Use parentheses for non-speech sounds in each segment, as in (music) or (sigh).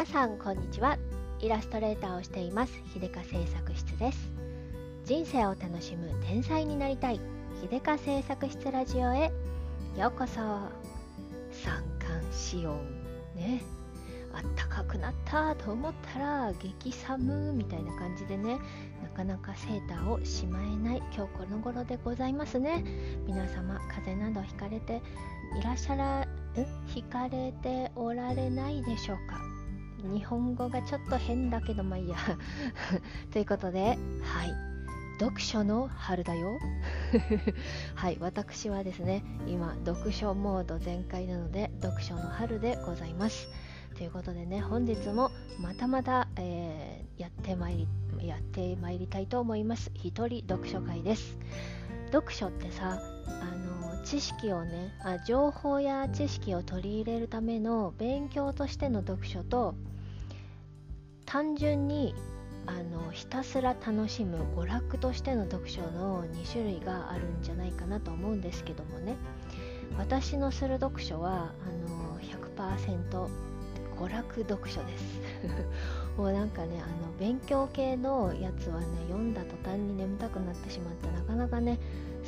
皆さんこんにちは。イラストレーターをしています。秀香製作室です。人生を楽しむ天才になりたい。秀香製作室ラジオへ。ようこそ。三寒四温ね。あったかくなったと思ったら激寒。みたいな感じでね。なかなかセーターをしまえない。今日この頃でございますね。皆様風邪などひかれていらっしゃらんひかれておられないでしょうか？日本語がちょっと変だけどまあいいや。(laughs) ということではい。読書の春だよ。(laughs) はい私はですね今読書モード全開なので読書の春でございます。ということでね本日もまたまた、えー、やってまいりやってまいりたいと思います。一人読書会です。読書ってさあの知識をねあ情報や知識を取り入れるための勉強としての読書と単純にあのひたすら楽しむ娯楽としての読書の2種類があるんじゃないかなと思うんですけどもね。私のする読書はあの100%娯楽読書です。(laughs) もうなんかねあの勉強系のやつはね読んだ途端に眠たくなってしまってなかなかね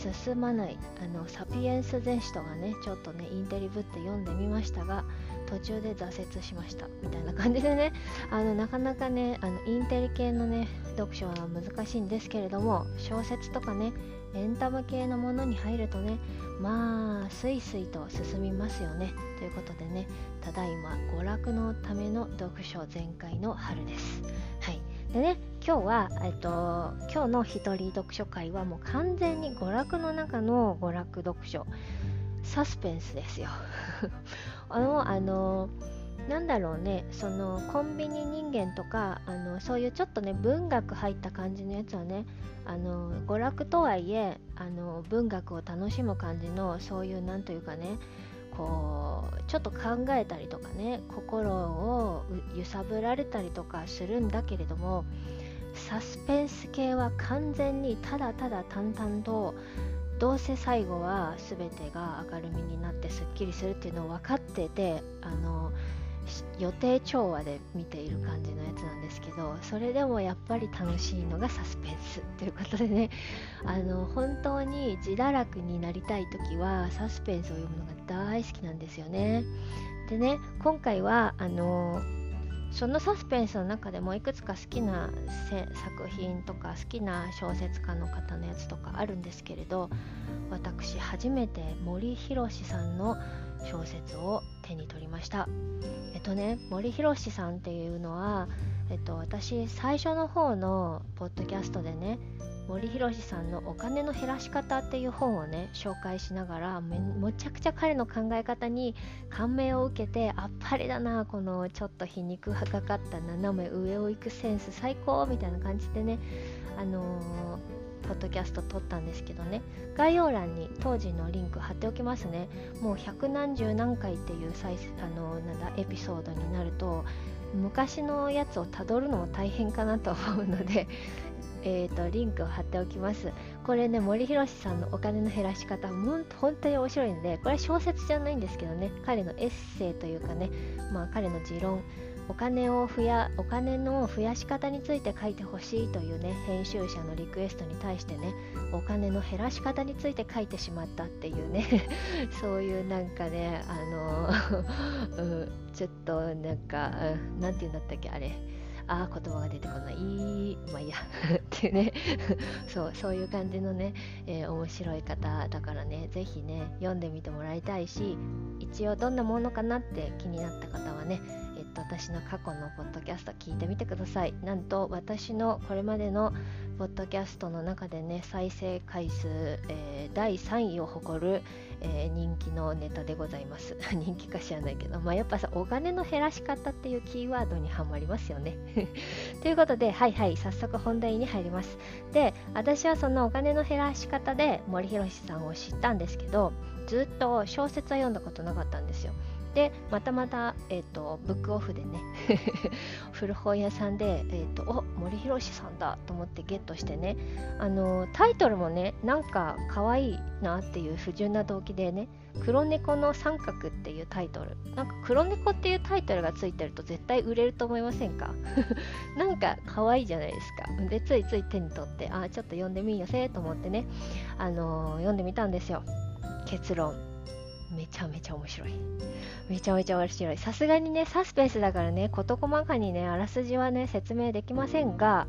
進まないあのサピエンス全史とかねちょっとねインテリブって読んでみましたが途中で挫折しましたみたいな感じでね (laughs) あのなかなかねあのインテリ系のね読書は難しいんですけれども小説とかねエンタメ系のものに入るとねまあスイスイと進みますよねということでねただいま娯楽のための読書全開の春です。はい。でね今日は、えっと、今日の一人読書会はもう完全に娯楽の中の娯楽読書。サスペンスですよ。(laughs) あのあのなんだろうねそのコンビニ人間とかあのそういうちょっとね文学入った感じのやつはねあの娯楽とはいえあの文学を楽しむ感じのそういうなんというかねこうちょっと考えたりとかね心を揺さぶられたりとかするんだけれどもサスペンス系は完全にただただ淡々とどうせ最後は全てが明るみになってすっきりするっていうのを分かっててあの予定調和で見ている感じのやつなんですけどそれでもやっぱり楽しいのがサスペンスということでね。(laughs) あの本当に自堕落になりたい時はサスペンスを読むのが大好きなんですよね。でね今回はあのそのサスペンスの中でもいくつか好きな作品とか好きな小説家の方のやつとかあるんですけれど私初めて森博さんの小説を手に取りました。えっとね森博さんっていうのは、えっと、私最初の方のポッドキャストでね森博さんの「お金の減らし方」っていう本をね紹介しながらめむちゃくちゃ彼の考え方に感銘を受けてあっぱれだなこのちょっと皮肉がかかった斜め上を行くセンス最高みたいな感じでねあのー、ポッドキャスト撮ったんですけどね。概要欄に当時のリンク貼っておきますね。もう百何十何回っていう再あの、なんだエピソードになると昔のやつをたどるのも大変かなと思うので (laughs) えーと、リンクを貼っておきます。これね、森博さんのお金の減らし方、本当に面白いんで、これは小説じゃないんですけどね、彼のエッセイというかね、まあ彼の持論、お金を増や、お金の増やし方について書いてほしいというね、編集者のリクエストに対してね、お金の減らし方について書いてしまったっていうね、(laughs) そういうなんかね、あの、(laughs) うん、ちょっとなんか、うん、て言うんだったっけ、あれ。ああ言葉が出てこない。いいまあいいや。(laughs) っていうね。そうそういう感じのね、えー、面白い方だからね是非ね読んでみてもらいたいし一応どんなものかなって気になった方はねと私の過去のポッドキャスト聞いてみてください。なんと私のこれまでのポッドキャストの中でね再生回数、えー、第3位を誇るえー、人気のネタでございます。(laughs) 人気か知らないけど、まあ、やっぱさお金の減らし方っていうキーワードにはまりますよね。(laughs) ということではいはい早速本題に入ります。で私はそのお金の減らし方で森博さんを知ったんですけどずっと小説は読んだことなかったんですよ。でまたまた、えーと、ブックオフでね (laughs) 古本屋さんで、えーと、お森博さんだと思ってゲットしてねあのタイトルもねなんか可愛いなっていう不純な動機でね黒猫の三角っていうタイトル。なんか黒猫っていうタイトルがついてると絶対売れると思いませんか？(laughs) なんか可愛いじゃないですか。でついつい手に取ってあちょっと読んでみんよせと思ってね、あの、読んでみたんですよ。結論。めちゃめちゃ面白い。めちゃめちゃ面白い。さすがにねサスペンスだからね事細かにねあらすじはね説明できませんが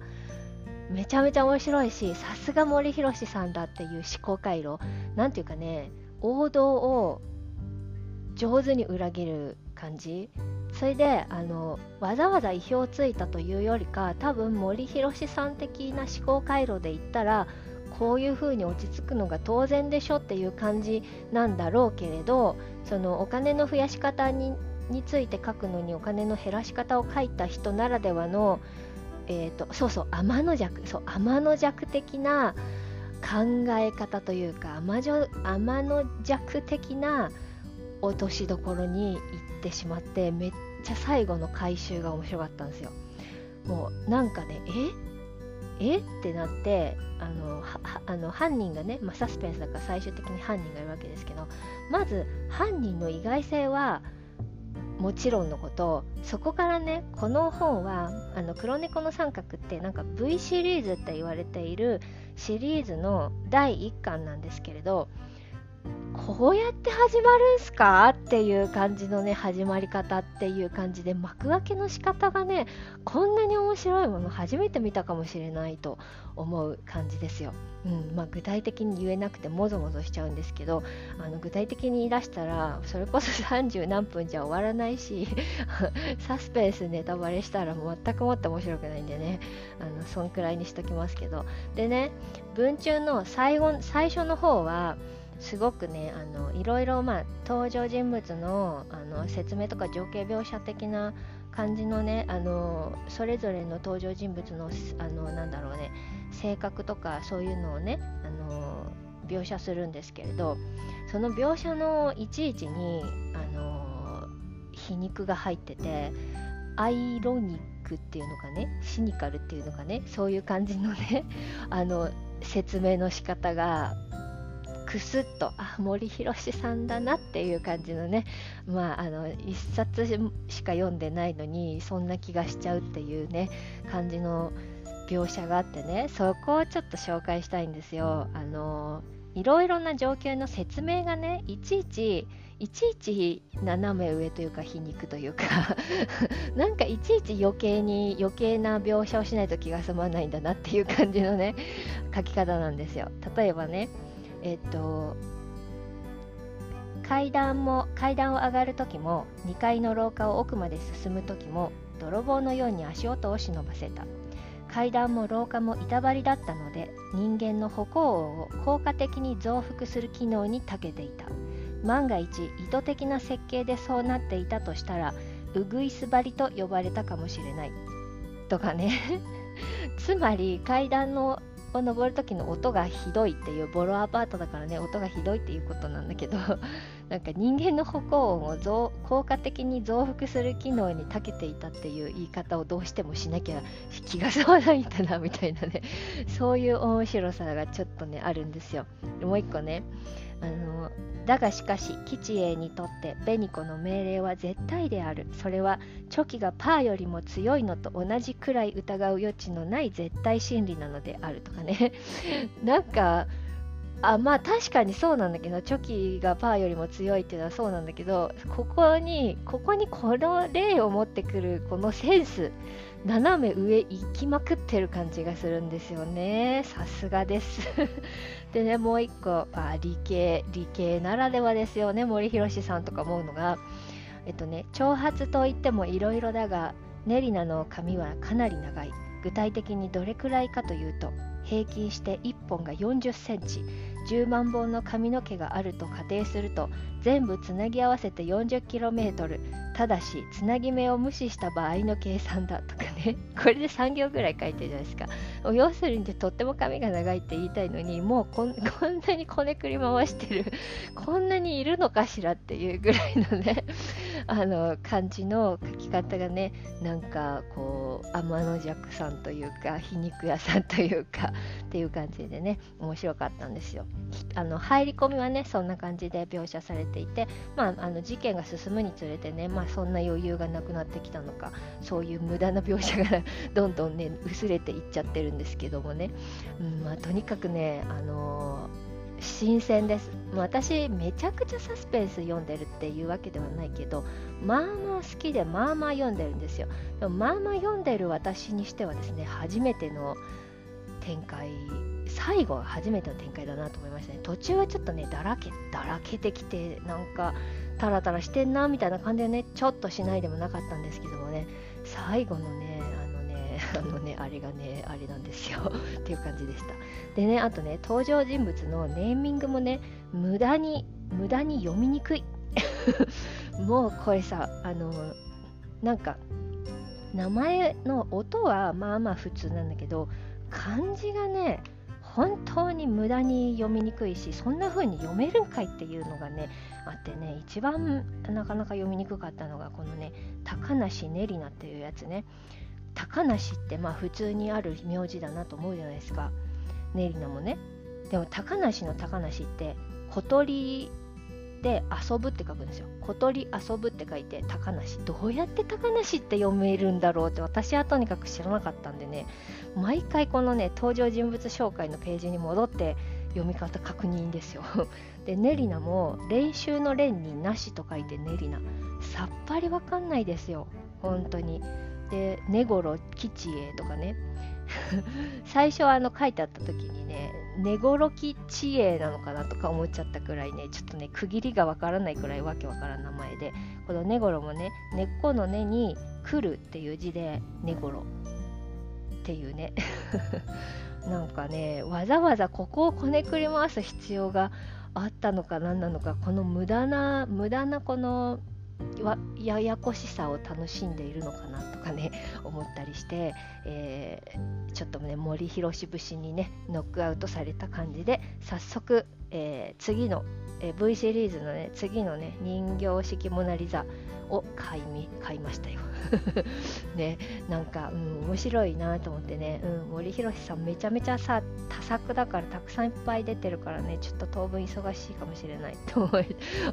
めちゃめちゃ面白いしさすが森博さんだっていう思考回路なんていうかね王道を上手に裏切る感じ。それであのわざわざ意表をついたというよりか多分森博さん的な思考回路で言ったらこういう風に落ち着くのが当然でしょっていう感じなんだろうけれどそのお金の増やし方にについて書くのにお金の減らし方を書いた人ならではの、えーと、そうそう天の弱そう天の弱的な考え方というか天天の弱的な落としどころに行ってしまってめっちゃ最後の回収が面白かったんですよ。もうなんかねえ？え？ってなってあのあの犯人がね、まあ、サスペンスだから最終的に犯人がいるわけですけどまず犯人の意外性はもちろんのことそこからねこの本はあの黒猫の三角ってなんか V シリーズって言われているシリーズの第1巻なんですけれどこうやって始まるんすか？っていう感じのね始まり方っていう感じで幕開けの仕方がねこんなに面白いもの初めて見たかもしれないと思う感じですよ。うん。まあ、具体的に言えなくてもぞもぞしちゃうんですけどあの具体的に言い出したらそれこそ30何分じゃ終わらないし (laughs) サスペンスネタバレしたら全くもって面白くないんでね。あのそんくらいにしときますけど。でね文中の最後最初の方はすごくねあのいろいろ、まあ、登場人物のあの説明とか情景描写的な感じのねあのそれぞれの登場人物のあのなんだろうね性格とかそういうのをねあの描写するんですけれどその描写のいちいちにあの皮肉が入っててアイロニックっていうのかねシニカルっていうのかねそういう感じのねあの説明の仕方がくすっとあ森博さんだなっていう感じのねまああの1冊しか読んでないのにそんな気がしちゃうっていうね感じの描写があってねそこをちょっと紹介したいんですよ。あのいろいろな状況の説明がねいちいちいちいち斜め上というか皮肉というか (laughs) なんかいちいち余計に余計な描写をしないと気が済まないんだなっていう感じのね書き方なんですよ例えばねえっと階段も階段を上がる時も2階の廊下を奥まで進む時も泥棒のように足音を忍ばせた。階段も廊下も板張りだったので人間の歩行音を効果的に増幅する機能に長けていた。万が一意図的な設計でそうなっていたとしたらうぐいす張りと呼ばれたかもしれない。とかね。(laughs) つまり階段のを登る時の音がひどいっていうボロアパートだからね音がひどいっていうことなんだけど (laughs) なんか人間の歩行音を増効果的に増幅する機能に長けていたっていう言い方をどうしてもしなきゃ気が済まないんだなみたいなね。そういう面白さがちょっとねあるんですよ。もう一個ね。あのだがしかし吉英にとって紅子の命令は絶対である。それはチョキがパーよりも強いのと同じくらい疑う余地のない絶対真理なのであるとかね。(laughs) なんかあまあ確かにそうなんだけどチョキがパーよりも強いっていうのはそうなんだけどここにここにこの例を持ってくるこのセンス斜め上行きまくってる感じがするんですよね。さすがです。(laughs) でねもう一個あ理系理系ならではですよね。森博さんとか思うのがえっとね長髪といってもいろいろだがネリナの髪はかなり長い。具体的にどれくらいかというと平均して1本が40センチ10万本の髪の毛があると仮定すると全部つなぎ合わせて 40km ただしつなぎ目を無視した場合の計算だとかね。(laughs) これで3行ぐらい書いてるじゃないですか。要するにとっても髪が長いって言いたいのにもうこん (laughs) こんなにこねくり回してるこんなにいるのかしらっていうぐらいのね。あの感じの書き方がねなんかこう天の弱さんというか皮肉屋さんというかっっていう感じでね面白かったんですよ。あの入り込みはねそんな感じで描写されていて、まあ、あの事件が進むにつれてね、まあ、そんな余裕がなくなってきたのかそういう無駄な描写が (laughs) どんどんね薄れていっちゃってるんですけどもね、うんまあ、とにかくね、あのー新鮮です。私めちゃくちゃサスペンス読んでるっていうわけではないけどまあまあ好きでまあまあ読んでるんですよ。でもまあまあ読んでる私にしてはですね初めての展開最後は初めての展開だなと思いましたね。途中はちょっとねだらけだらけてきてなんかタラタラしてんなみたいな感じでねちょっとしないでもなかったんですけどもね最後のねあのねあれがねあれなんですよ。(laughs) っていう感じでした。でねあとね登場人物のネーミングもね無駄に無駄に読みにくい。(laughs) もうこれさあのなんか名前の音はまあまあ普通なんだけど漢字がね本当に無駄に読みにくいしそんな風に読めるんかいっていうのがねあってね一番なかなか読みにくかったのがこのね高梨ねりなっていうやつね。高梨ってまあ普通にある名字だなと思うじゃないですか。ねりなもね。でも高梨の高梨って小鳥で遊ぶって書くんですよ。小鳥遊ぶって書いて高梨。どうやって高梨って読めるんだろうって私はとにかく知らなかったんでね。毎回このね登場人物紹介のページに戻って読み方確認ですよ。(laughs) でネリナも練習の練になしと書いてネリナさっぱりわかんないですよ。本当に。で「根頃吉英」とかね。(laughs) 最初あの書いてあった時にね「根頃吉英」なのかなとか思っちゃったくらいねちょっとね区切りがわからないくらいわけわからん名前でこの根頃もね根っこの根に「来る」っていう字で「根頃」っていうね。(laughs) なんかねわざわざここをこねくり回す必要があったのか何なのかこの無駄な無駄なこのややこしさを楽しんでいるのかなとかね (laughs) 思ったりして、えー、ちょっとね森博節にねノックアウトされた感じで早速、えー、次の、えー、V シリーズのね次のね人形式モナリザを買い買いましたよ。(laughs) ねなんか、うん、面白いなと思ってね、うん、森博さんめちゃめちゃさ多作だからたくさんいっぱい出てるからね。ちょっと当分忙しいかもしれないと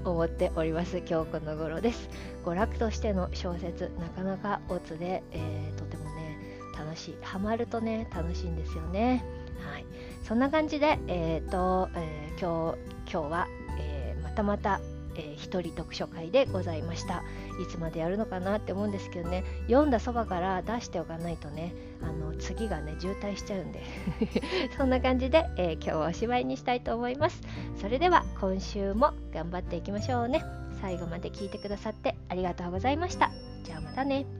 思 (laughs) っております。今日この頃です。娯楽としての小説なかなかオツで、えー、とてもね楽しい。ハマるとね楽しいんですよね。はい。そんな感じでえ、ー、と、えー、今日今日は、えまたまたえー、一人読書会でございました。いつまでやるのかなって思うんですけどね。読んだそばから出しておかないとねあの次がね渋滞しちゃうんで。(laughs) そんな感じで、えー、今日はおしまいにしたいと思います。それでは今週も頑張っていきましょうね。最後まで聞いてくださってありがとうございました。じゃあまたね。